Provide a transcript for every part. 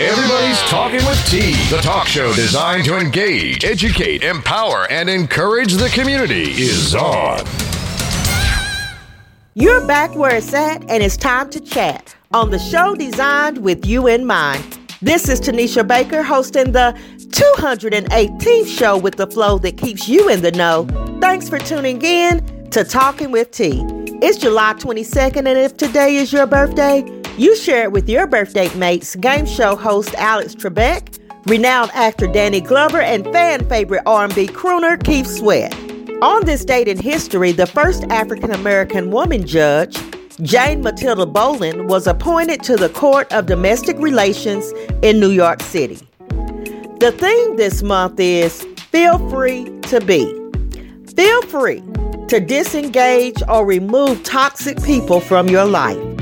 Everybody's Talking with T, the talk show designed to engage, educate, empower, and encourage the community, is on. You're back where it's at, and it's time to chat on the show designed with you in mind. This is Tanisha Baker hosting the 218th show with the flow that keeps you in the know. Thanks for tuning in to Talking with T. It's July 22nd, and if today is your birthday, you share it with your birthday mates, game show host Alex Trebek, renowned actor Danny Glover, and fan favorite R&B crooner Keith Sweat. On this date in history, the first African American woman judge, Jane Matilda Bolin, was appointed to the Court of Domestic Relations in New York City. The theme this month is Feel Free to Be. Feel free to disengage or remove toxic people from your life.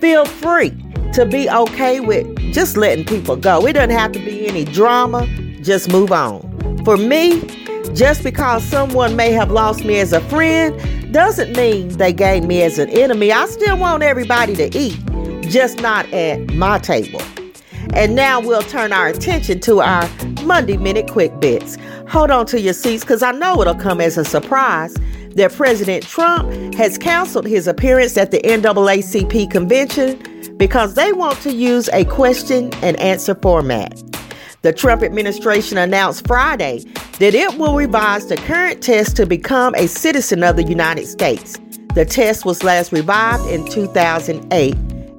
Feel free to be okay with just letting people go. It doesn't have to be any drama, just move on. For me, just because someone may have lost me as a friend doesn't mean they gained me as an enemy. I still want everybody to eat, just not at my table. And now we'll turn our attention to our Monday Minute Quick Bits. Hold on to your seats because I know it'll come as a surprise that President Trump has canceled his appearance at the NAACP convention because they want to use a question and answer format. The Trump administration announced Friday that it will revise the current test to become a citizen of the United States. The test was last revived in 2008.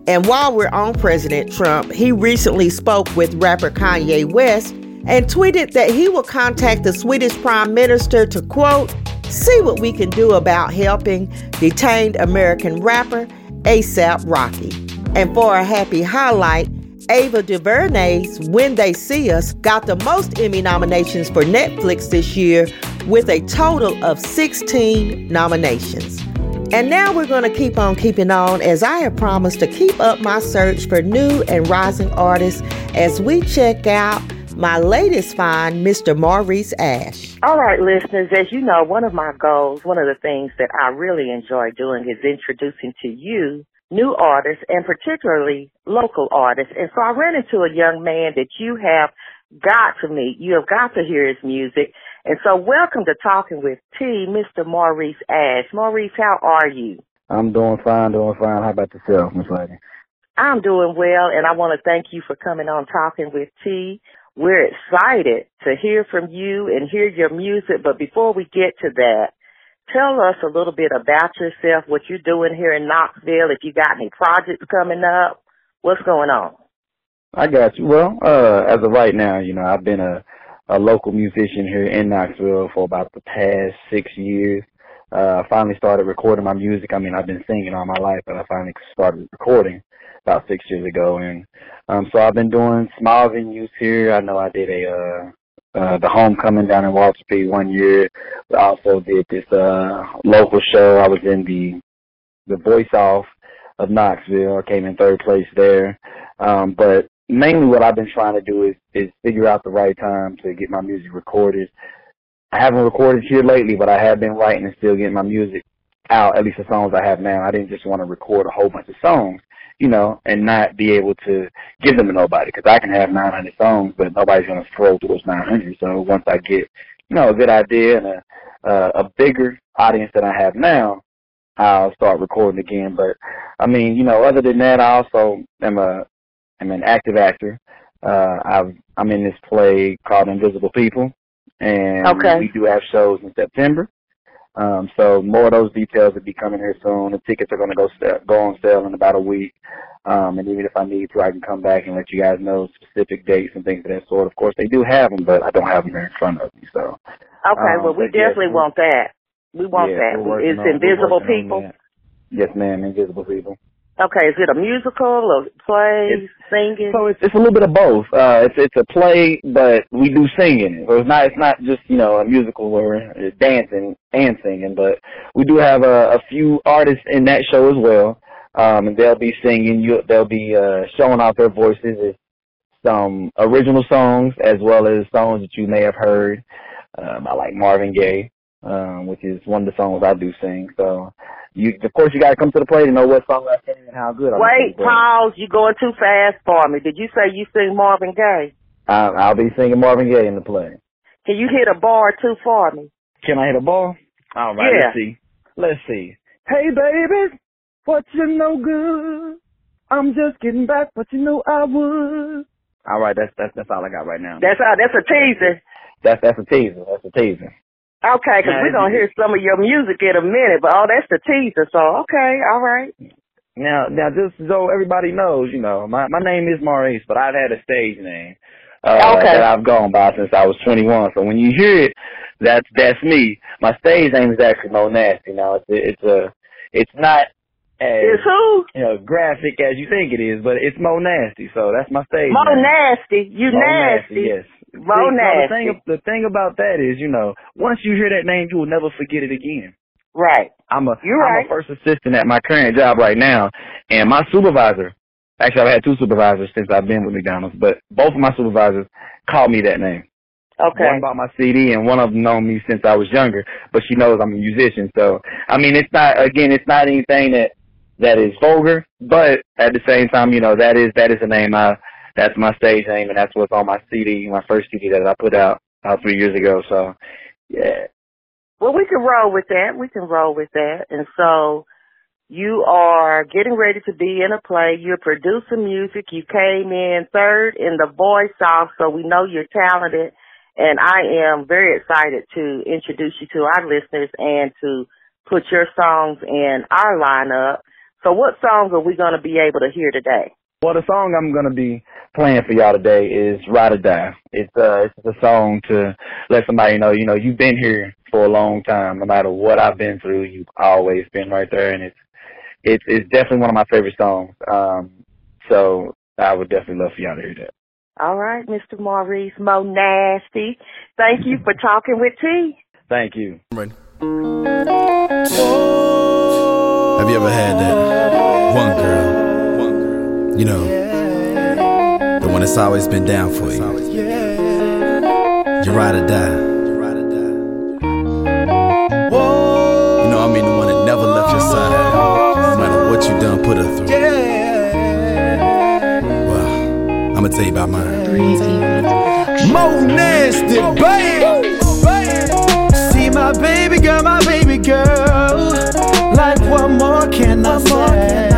And while we're on President Trump, he recently spoke with rapper Kanye West and tweeted that he will contact the Swedish Prime Minister to quote, see what we can do about helping detained American rapper ASAP Rocky. And for a happy highlight, Ava DuVernay's When They See Us got the most Emmy nominations for Netflix this year with a total of 16 nominations. And now we're going to keep on keeping on as I have promised to keep up my search for new and rising artists as we check out my latest find, Mr. Maurice Ash. All right, listeners, as you know, one of my goals, one of the things that I really enjoy doing is introducing to you new artists and particularly local artists. And so I ran into a young man that you have got to meet. You have got to hear his music. And so welcome to Talking with T, Mr. Maurice Ash. Maurice, how are you? I'm doing fine, doing fine. How about yourself, Miss Lady? I'm doing well, and I want to thank you for coming on Talking with T. We're excited to hear from you and hear your music, but before we get to that, tell us a little bit about yourself, what you're doing here in Knoxville, if you got any projects coming up, what's going on? I got you. Well, uh, as of right now, you know, I've been a, a local musician here in Knoxville for about the past six years. Uh, I finally started recording my music. I mean, I've been singing all my life, but I finally started recording about six years ago. And um, so I've been doing small venues here. I know I did a uh, uh, the homecoming down in Walter P one year. I also did this uh, local show. I was in the the voice off of Knoxville. I came in third place there. Um, but mainly what I've been trying to do is is figure out the right time to get my music recorded. I haven't recorded here lately, but I have been writing and still getting my music out, at least the songs I have now. I didn't just want to record a whole bunch of songs you know, and not be able to give them to nobody because I can have 900 songs, but nobody's going to scroll through those 900. So once I get, you know, a good idea and a uh, a bigger audience than I have now, I'll start recording again. But I mean, you know, other than that, I also am a am an active actor. Uh, I've I'm in this play called Invisible People, and okay. we do have shows in September. Um, so more of those details will be coming here soon. The tickets are going to go go on sale in about a week. Um, and even if I need to, I can come back and let you guys know specific dates and things of that sort. Of course, they do have them, but I don't have them here in front of me. So. Okay, um, well, we definitely yes, want that. We want yeah, that. It's on, Invisible People. Yes, ma'am. Invisible People. Okay, is it a musical or play, it's, singing? So it's, it's a little bit of both. Uh, it's it's a play, but we do singing. So it's not it's not just you know a musical or it's dancing and singing, but we do have a, a few artists in that show as well, um, and they'll be singing. You they'll be uh, showing off their voices. It's some original songs as well as songs that you may have heard. Um, I like Marvin Gaye, um, which is one of the songs I do sing. So you of course you got to come to the play to know what song I sing and how good. I'm Wait, pause. You're going too fast for me. Did you say you sing Marvin Gaye? I, I'll be singing Marvin Gaye in the play. Can you hit a bar too far for me? Can I hit a ball? All right, Yeah. let's see. Let's see. Hey baby, what you no good? I'm just getting back, but you know I would. All right, that's that's that's all I got right now. That's how. That's a teaser. That's that's a teaser. That's a teaser. Okay, 'cause Nah, we're gonna hear some of your music in a minute. But oh, that's the teaser. So okay, all right. Now, now, just so everybody knows, you know, my my name is Maurice, but I've had a stage name uh, Okay. that I've gone by since I was 21. So when you hear it, that's that's me. My stage name is actually Mo Nasty. Now it's it's a it's not as It's who? you know graphic as you think it is, but it's Mo Nasty. So that's my stage Mo name. Nasty. You Mo nasty. Yes. Mo See, Nasty. The thing, the thing about that is, you know, once you hear that name, you will never forget it again. Right. I'm a You're I'm right. a first assistant at my current job right now, and my supervisor. Actually, I've had two supervisors since I've been with McDonald's, but both of my supervisors call me that name. Okay. One bought my CD, and one of them known me since I was younger, but she knows I'm a musician. So, I mean, it's not again, it's not anything that that is vulgar, but at the same time, you know, that is that is a name I that's my stage name, and that's what's on my CD, my first CD that I put out about three years ago. So, yeah. Well, we can roll with that. We can roll with that. And so you are getting ready to be in a play. You're producing music. You came in third in the voice off, so we know you're talented. And I am very excited to introduce you to our listeners and to put your songs in our lineup. So what songs are we going to be able to hear today? Well, the song I'm gonna be playing for y'all today is "Ride or Die." It's uh, it's a song to let somebody know, you know, you've been here for a long time. No matter what I've been through, you've always been right there, and it's it's it's definitely one of my favorite songs. Um, so I would definitely love for y'all to hear that. All right, Mr. Maurice Mo Nasty. Thank you for talking with T. Thank you. Ready? Have you ever had that one girl? You know, the one that's always been down for you. You ride or die. You know, I mean the one that never left your side, no matter what you done put her through. Well, I'ma tell you about mine. Mo nasty, baby. See my baby girl, my baby girl. Like what more can I say?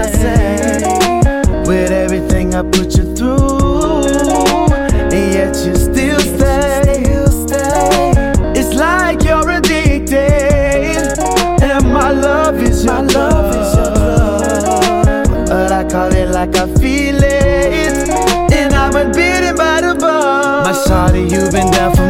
Like I feel and I've been bitten by the bug. My shawty, you've been down for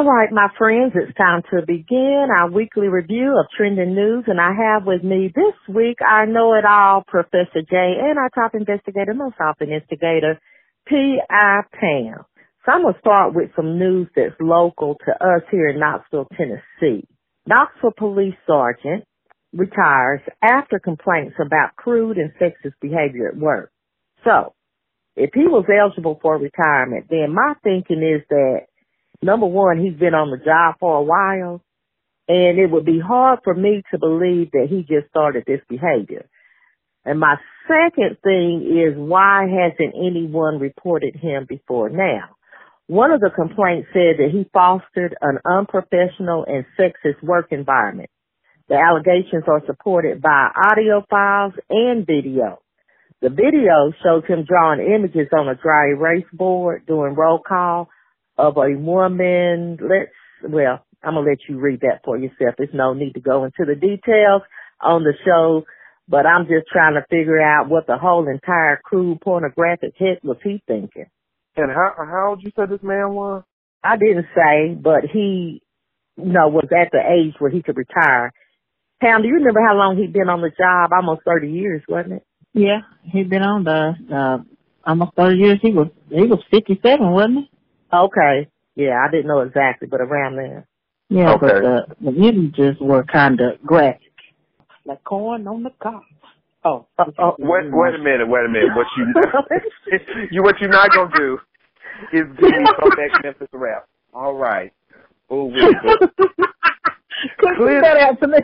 All right, my friends, it's time to begin our weekly review of trending news, and I have with me this week our know-it-all Professor J and our top investigator, most often instigator, P.I. Pam. So I'm going to start with some news that's local to us here in Knoxville, Tennessee. Knoxville Police Sergeant retires after complaints about crude and sexist behavior at work. So, if he was eligible for retirement, then my thinking is that number one, he's been on the job for a while, and it would be hard for me to believe that he just started this behavior. And my second thing is why hasn't anyone reported him before now? One of the complaints said that he fostered an unprofessional and sexist work environment. The allegations are supported by audio files and video. The video shows him drawing images on a dry erase board doing roll call of a woman. Let's, well, I'm going to let you read that for yourself. There's no need to go into the details on the show, but I'm just trying to figure out what the whole entire crude pornographic hit was he thinking. And how how old you said this man was? I didn't say, but he, you know, was at the age where he could retire. Pam, do you remember how long he'd been on the job? Almost 30 years, wasn't it? Yeah, he'd been on the uh almost thirty years. He was he was fifty seven, wasn't he? Okay. Yeah, I didn't know exactly, but around there. Yeah, Okay. but the the images were kind of graphic, like corn on the cob. Oh, Uh, oh, Wait wait a minute, wait a minute. What you you what you're not gonna do is give me some back Memphis rap. All right. Oh wait, but Clear- that out to me.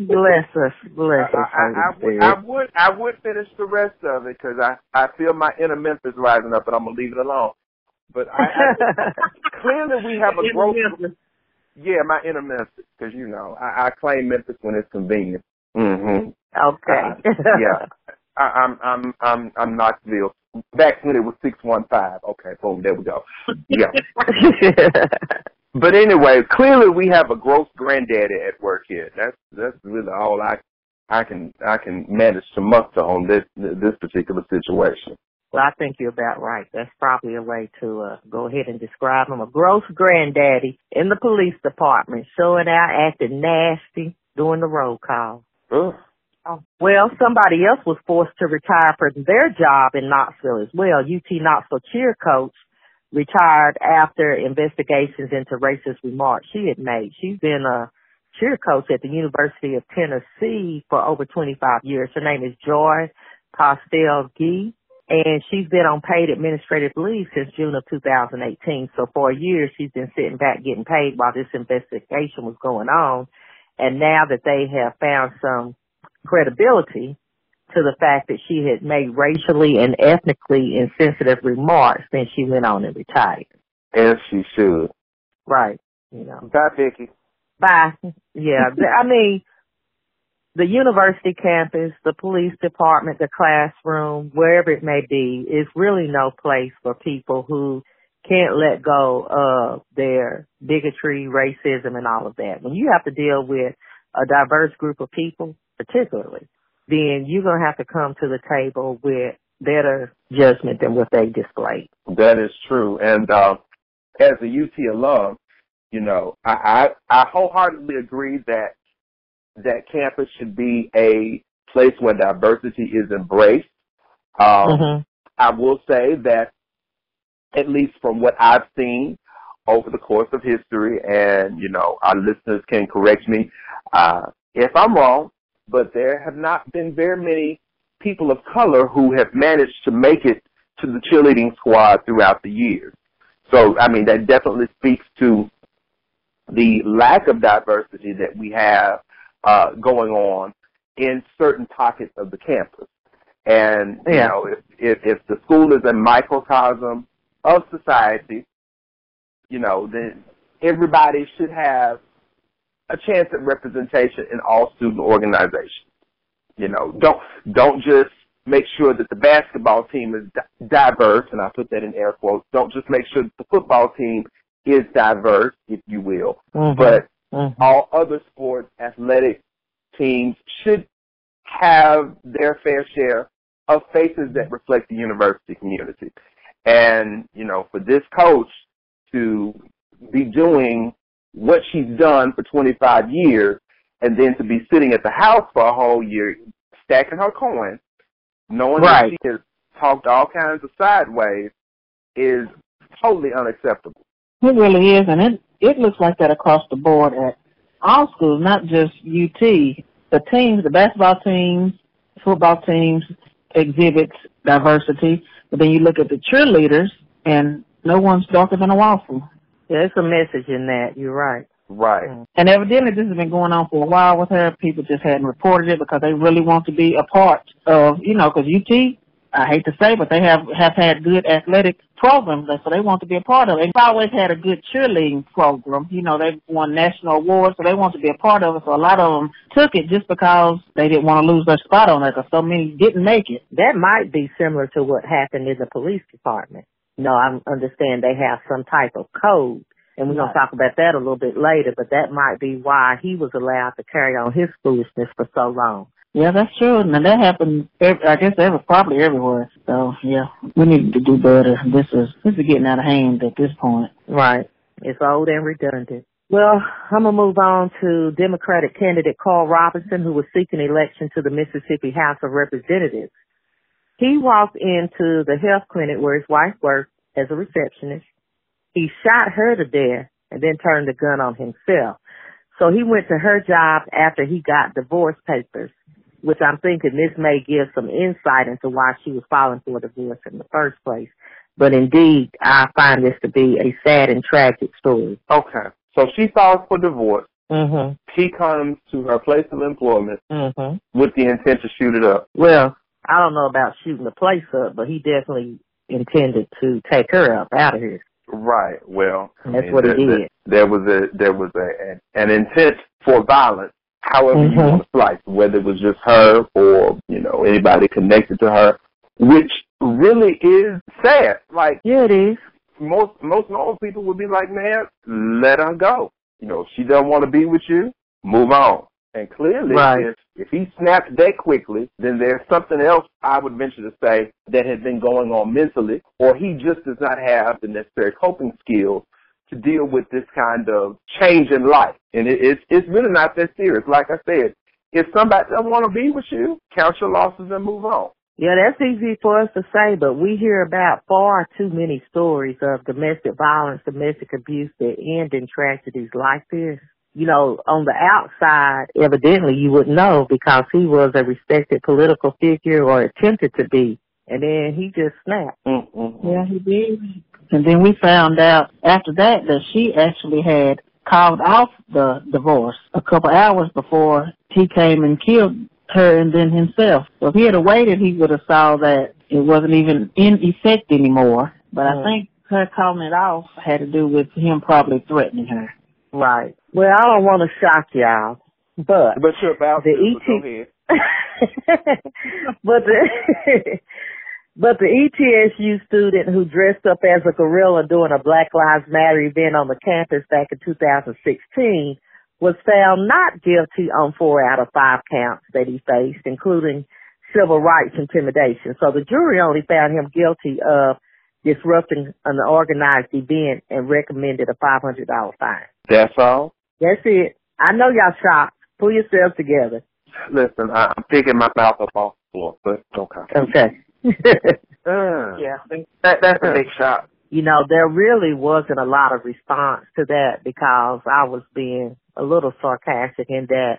Bless us, bless I, us. I, I, Holy would, I would I would finish the rest of it because I I feel my inner Memphis rising up, and I'm gonna leave it alone. But I, I clearly we have a growth. Yeah, my inner Memphis, because you know I, I claim Memphis when it's convenient. hmm Okay. yeah, I, I'm I'm I'm I'm Knoxville. Back when it was six one five. Okay, boom, there we go. Yeah. But anyway, clearly we have a gross granddaddy at work here. That's that's really all I I can I can manage to muster on this this particular situation. Well, I think you're about right. That's probably a way to uh, go ahead and describe him. A gross granddaddy in the police department, showing out, acting nasty, doing the roll call. Ugh. Well, somebody else was forced to retire from their job in Knoxville as well. UT Knoxville cheer coach retired after investigations into racist remarks she had made. She's been a cheer coach at the University of Tennessee for over 25 years. Her name is Joy Postell-Gee, and she's been on paid administrative leave since June of 2018. So for a year, she's been sitting back getting paid while this investigation was going on. And now that they have found some credibility to the fact that she had made racially and ethnically insensitive remarks, then she went on and retired. As she should. Right. You know. Bye, Vicky. Bye. Yeah. I mean, the university campus, the police department, the classroom, wherever it may be, is really no place for people who can't let go of their bigotry, racism, and all of that. When you have to deal with a diverse group of people, particularly, then you're going to have to come to the table with better judgment than what they displayed. That is true. And uh, as a UT alum, you know, I, I I wholeheartedly agree that that campus should be a place where diversity is embraced. Um, Mhm. I will say that, at least from what I've seen over the course of history, and you know, our listeners can correct me uh, if I'm wrong, but there have not been very many people of color who have managed to make it to the cheerleading squad throughout the years. So, I mean, that definitely speaks to the lack of diversity that we have uh, going on in certain pockets of the campus. And you know, if, if if the school is a microcosm of society, you know, then everybody should have a chance at representation in all student organizations. You know, don't don't just make sure that the basketball team is di- diverse, and I put that in air quotes. Don't just make sure that the football team is diverse, if you will, Mhm. but Mhm. all other sports, athletic teams should have their fair share of faces that reflect the university community. And, you know, for this coach to be doing what she's done for 25 years and then to be sitting at the house for a whole year stacking her coins, knowing Right. that she has talked all kinds of sideways is totally unacceptable. It really is, and it it looks like that across the board at all schools, not just UT. The teams, the basketball teams, football teams exhibits diversity, but then you look at the cheerleaders, and no one's darker than a waffle. Yeah, it's a message in that. You're right. Right. Mm. And evidently, this has been going on for a while with her. People just hadn't reported it because they really want to be a part of, you know, because UT, I hate to say, but they have have had good athletic programs, so they want to be a part of it. They've always had a good cheerleading program. You know, they've won national awards, so they want to be a part of it. So a lot of them took it just because they didn't want to lose their spot on it, because so many didn't make it. That might be similar to what happened in the police department. No, I understand they have some type of code, and we're gonna talk about that a little bit later. But that might be why he was allowed to carry on his foolishness for so long. Yeah, that's true, and that happened. ev- I guess that was probably everywhere. So yeah, we need to do better. This is this is getting out of hand at this point. Right. It's old and redundant. Well, I'm gonna move on to Democratic candidate Carl Robinson, who was seeking election to the Mississippi House of Representatives. He walked into the health clinic where his wife worked as a receptionist. He shot her to death and then turned the gun on himself. So he went to her job after he got divorce papers, which I'm thinking this may give some insight into why she was filing for divorce in the first place. But indeed, I find this to be a sad and tragic story. Okay. So she files for divorce. Mm-hmm. He comes to her place of employment Mhm. with the intent to shoot it up. Well, I don't know about shooting the place up, but he definitely intended to take her up out of here. Right. Well, I That's mean, what he there, did. There, there was a there was a an, an intent for violence. However you Mhm. want to slice, whether it was just her or you know anybody connected to her, which really is sad. Like Yeah, it is. most most normal people would be like, man, let her go. You know, if she doesn't want to be with you, move on. And clearly, Right. if if he snapped that quickly, then there's something else I would venture to say that has been going on mentally, or he just does not have the necessary coping skills to deal with this kind of change in life. And it, it's it's really not that serious. Like I said, if somebody doesn't want to be with you, count your losses and move on. Yeah, that's easy for us to say, but we hear about far too many stories of domestic violence, domestic abuse that end in tragedies like this. You know, on the outside, evidently you wouldn't know because he was a respected political figure or attempted to be. And then he just snapped. Mm-mm. Yeah, he did. And then we found out after that that she actually had called off the divorce a couple hours before he came and killed her and then himself. So if he had waited, he would have saw that it wasn't even in effect anymore. But I Mm. think her calling it off had to do with him probably threatening her. Right. Well, I don't want to shock y'all, but But you're about The to. ET but go ahead. but the but the ETSU student who dressed up as a gorilla during a Black Lives Matter event on the campus back in 2016 was found not guilty on four out of five counts that he faced, including civil rights intimidation. So the jury only found him guilty of disrupting an organized event and recommended a $500 fine. That's all. That's it. I know y'all shocked. Pull yourselves together. Listen, I, I'm picking my mouth up off the floor, but okay. Okay. Yeah. that that's a big shot. you know, there really wasn't a lot of response to that because I was being a little sarcastic in that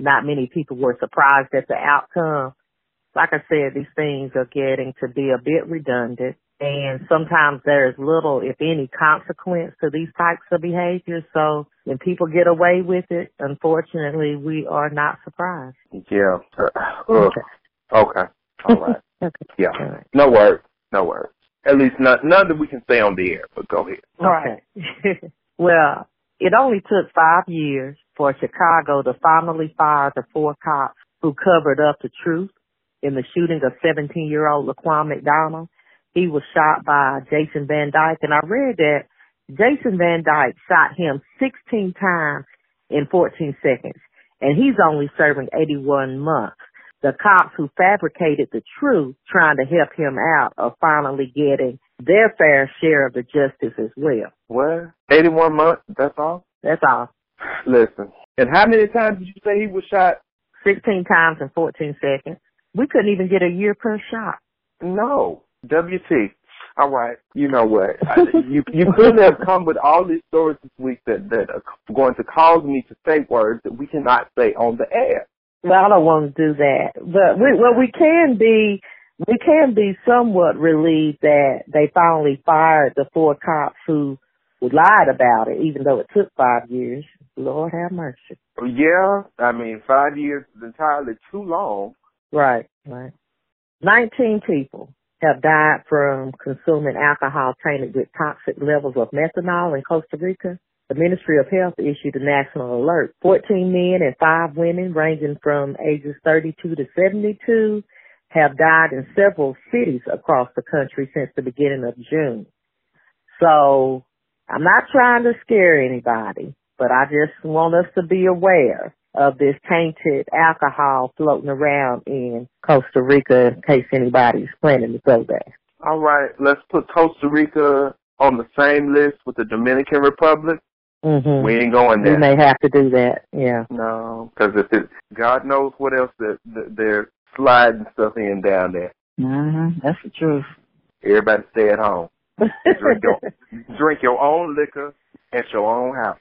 not many people were surprised at the outcome. Like I said, these things are getting to be a bit redundant and sometimes there's little, if any, consequence to these types of behaviors. So when people get away with it, unfortunately, we are not surprised. Yeah. Uh, ugh. okay. All right. Okay. Yeah. All right. No words. No words. At least not none that we can say on the air. But go ahead. Okay. well, it only took five years for Chicago to finally fire the four cops who covered up the truth in the shooting of 17 year old Laquan McDonald. He was shot by Jason Van Dyke and I read that Jason Van Dyke shot him 16 times in 14 seconds and he's only serving 81 months. The cops who fabricated the truth trying to help him out are finally getting their fair share of the justice as well. What? 81 months? That's all? That's all. Listen. And how many times did you say he was shot? 16 times in 14 seconds. We couldn't even get a year per shot. No. WT. All right. You know what? I, you you couldn't have come with all these stories this week that that are going to cause me to say words that we cannot say on the air. Well, I don't want to do that, but we well we can be we can be somewhat relieved that they finally fired the four cops who lied about it, even though it took five years. Lord have mercy. Yeah, I mean five years is entirely too long. Right, right. Nineteen people have died from consuming alcohol tainted with toxic levels of methanol in Costa Rica. The Ministry of Health issued a national alert. 14 men and 5 women ranging from ages 32 to 72 have died in several cities across the country since the beginning of June. So I'm not trying to scare anybody, but I just want us to be aware of this tainted alcohol floating around in Costa Rica in case anybody's planning to go there. All right, let's put Costa Rica on the same list with the Dominican Republic. Mm-hmm. We ain't going there. We may have to do that. Yeah. No, because if it, God knows what else that, that they're sliding stuff in down there. Mm-hmm. That's the truth. Everybody stay at home. drink your drink your own liquor at your own house.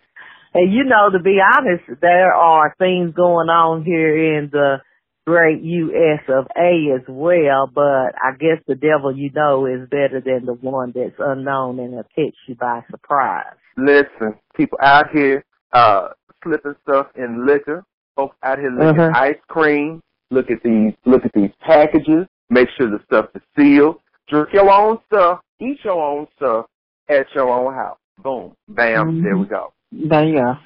And you know, to be honest, there are things going on here in the great U.S. of A as well, but I guess the devil you know is better than the one that's unknown and will catch you by surprise. Listen, people out here uh slipping stuff in liquor. Folks out here licking Uh-huh. ice cream. Look at these look at these packages. Make sure the stuff is sealed. Drink your own stuff. Eat your own stuff at your own house. Boom. Bam. Mhm. There we go. There you go.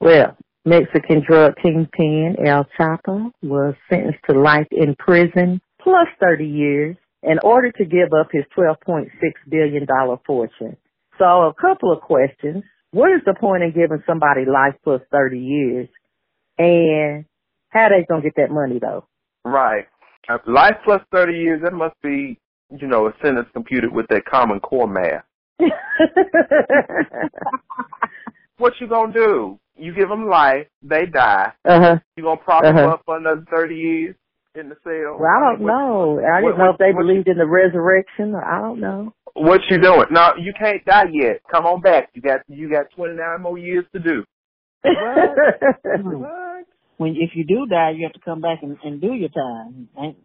Well, Mexican drug kingpin El Chapo was sentenced to life in prison plus 30 years in order to give up his $12.6 billion fortune. So a couple of questions. What is the point in giving somebody life plus 30 years? And how they going to get that money though? Right. Life plus 30 years, that must be, you know, a sentence computed with that common core math. What you gonna do? You give them life, they die. uh-huh. You gonna prop them Uh-huh. up for another 30 years in the cell? Well, I don't What- know. I what- didn't know if they what- believed in the resurrection. I don't know. What you doing? No, you can't die yet. Come on back. You got you got 29 more years to do. What? When if you do die, you have to come back and, and do your time.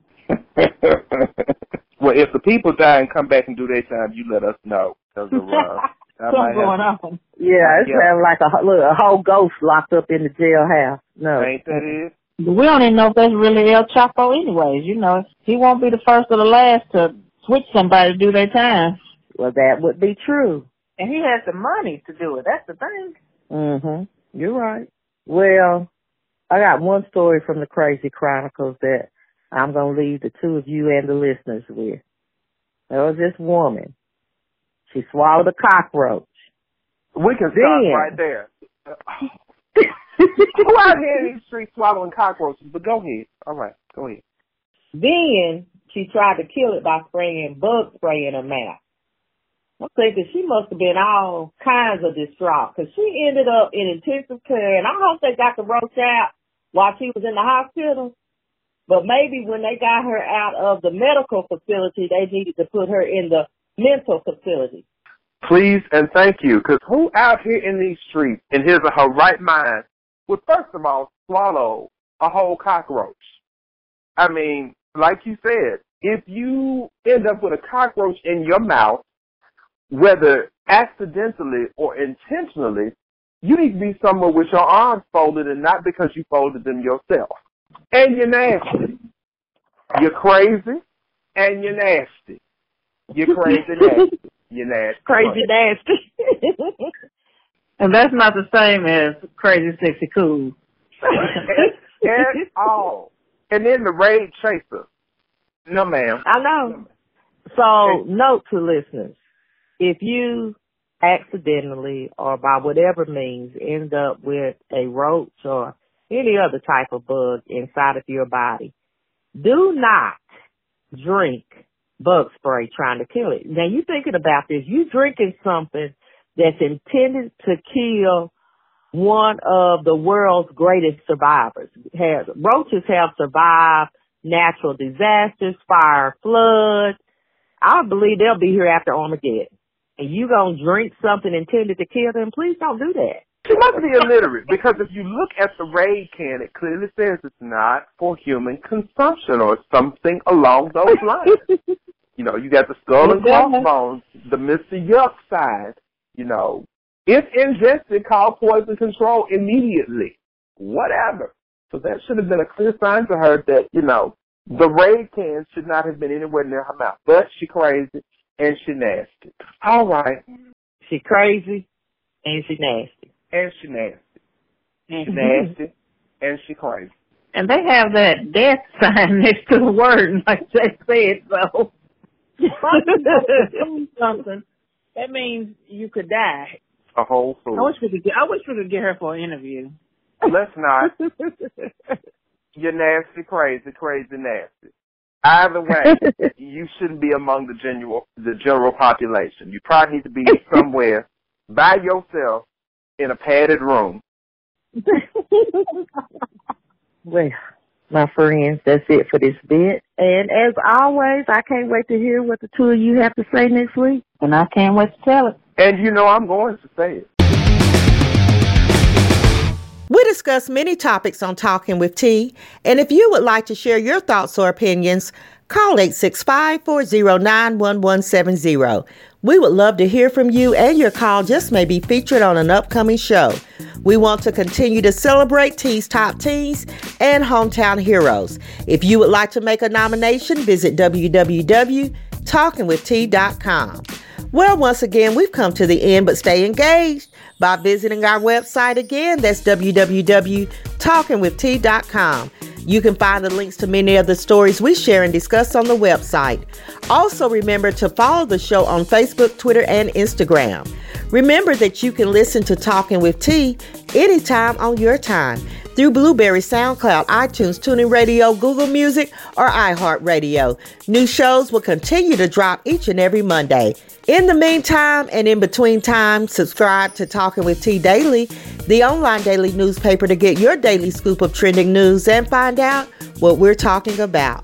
Well, if the people die and come back and do their time, you let us know. 'Cause of, uh, I Something going have, on. Yeah, it Yeah. sounds like a, look, a whole ghost locked up in the jailhouse. No. Ain't that it? We don't even know if that's really El Chapo anyways. You know, he won't be the first or the last to switch somebody to do their time. Well, that would be true. And he has the money to do it. That's the thing. Mm Mhm. You're right. Well, I got one story from the Crazy Chronicles that I'm gonna leave the two of you and the listeners with. There was this woman. She swallowed a cockroach. We can stop Then- right there. Who out here in these streets swallowing cockroaches? But go ahead. All right, go ahead. Then she tried to kill it by spraying bug spray in her mouth. I'm thinking she must have been all kinds of distraught because she ended up in intensive care, and I hope they got the roach out while she was in the hospital. But maybe when they got her out of the medical facility, they needed to put her in the mental facility. Please and thank you. Because who out here in these streets, in his or her right mind, would first of all swallow a whole cockroach? I mean, like you said, if you end up with a cockroach in your mouth, whether accidentally or intentionally, you need to be somewhere with your arms folded and not because you folded them yourself. And you're nasty. You're crazy and you're nasty. You're crazy nasty. You're nasty. Crazy nasty. And that's not the same as crazy, sexy, cool. At all. And then the raid chaser. No, ma'am. I know. So, note to listeners, if you accidentally or by whatever means end up with a roach or any other type of bug inside of your body, do not drink bug spray trying to kill it. Now you thinking about this, you drinking something that's intended to kill one of the world's greatest survivors. Has, roaches have survived natural disasters, fire, flood. I believe they'll be here after Armageddon. And you gonna drink something intended to kill them? Please don't do that. She must be illiterate because if you look at the raid can, it clearly says it's not for human consumption or something along those lines. you know, you got the skull and crossbones, the Mr. Yuck side. You know, if ingested, call poison control immediately. Whatever. So that should have been a clear sign to her that, you know, the raid can should not have been anywhere near her mouth. But she crazy and she nasty. All right. She crazy and she nasty. And she nasty. She nasty and she crazy. And they have that death sign next to the word, like they said, so. something. That means you could die. A whole fool. I wish we could get. I wish we could get her for an interview. Let's not. You're nasty, crazy, crazy, nasty. Either way, you shouldn't be among the general the general population. You probably need to be somewhere by yourself in a padded room. well, my friends, that's it for this bit. And as always, I can't wait to hear what the two of you have to say next week. And I can't wait to tell it. And you know I'm going to say it. Discuss many topics on Talking with T, and if you would like to share your thoughts or opinions, call 865-409-1170. We would love to hear from you, and your call just may be featured on an upcoming show. We want to continue to celebrate T's top teens and hometown heroes. If you would like to make a nomination, visit www.talkingwitht.com. Well, once again, we've come to the end, but stay engaged by visiting our website again. That's www.talkingwitht.com. You can find the links to many of the stories we share and discuss on the website. Also, remember to follow the show on Facebook, Twitter, and Instagram. Remember that you can listen to Talking with T anytime on your time through Blubrry, SoundCloud, iTunes, TuneIn Radio, Google Music, or iHeartRadio. New shows will continue to drop each and every Monday. In the meantime and in between time, subscribe to Talking with T Daily, the online daily newspaper to get your daily scoop of trending news and find out what we're talking about.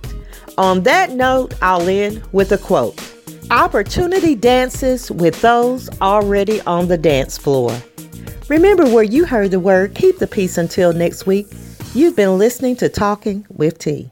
On that note, I'll end with a quote. Opportunity dances with those already on the dance floor. Remember where you heard the word. Keep the peace until next week. You've been listening to Talking with T.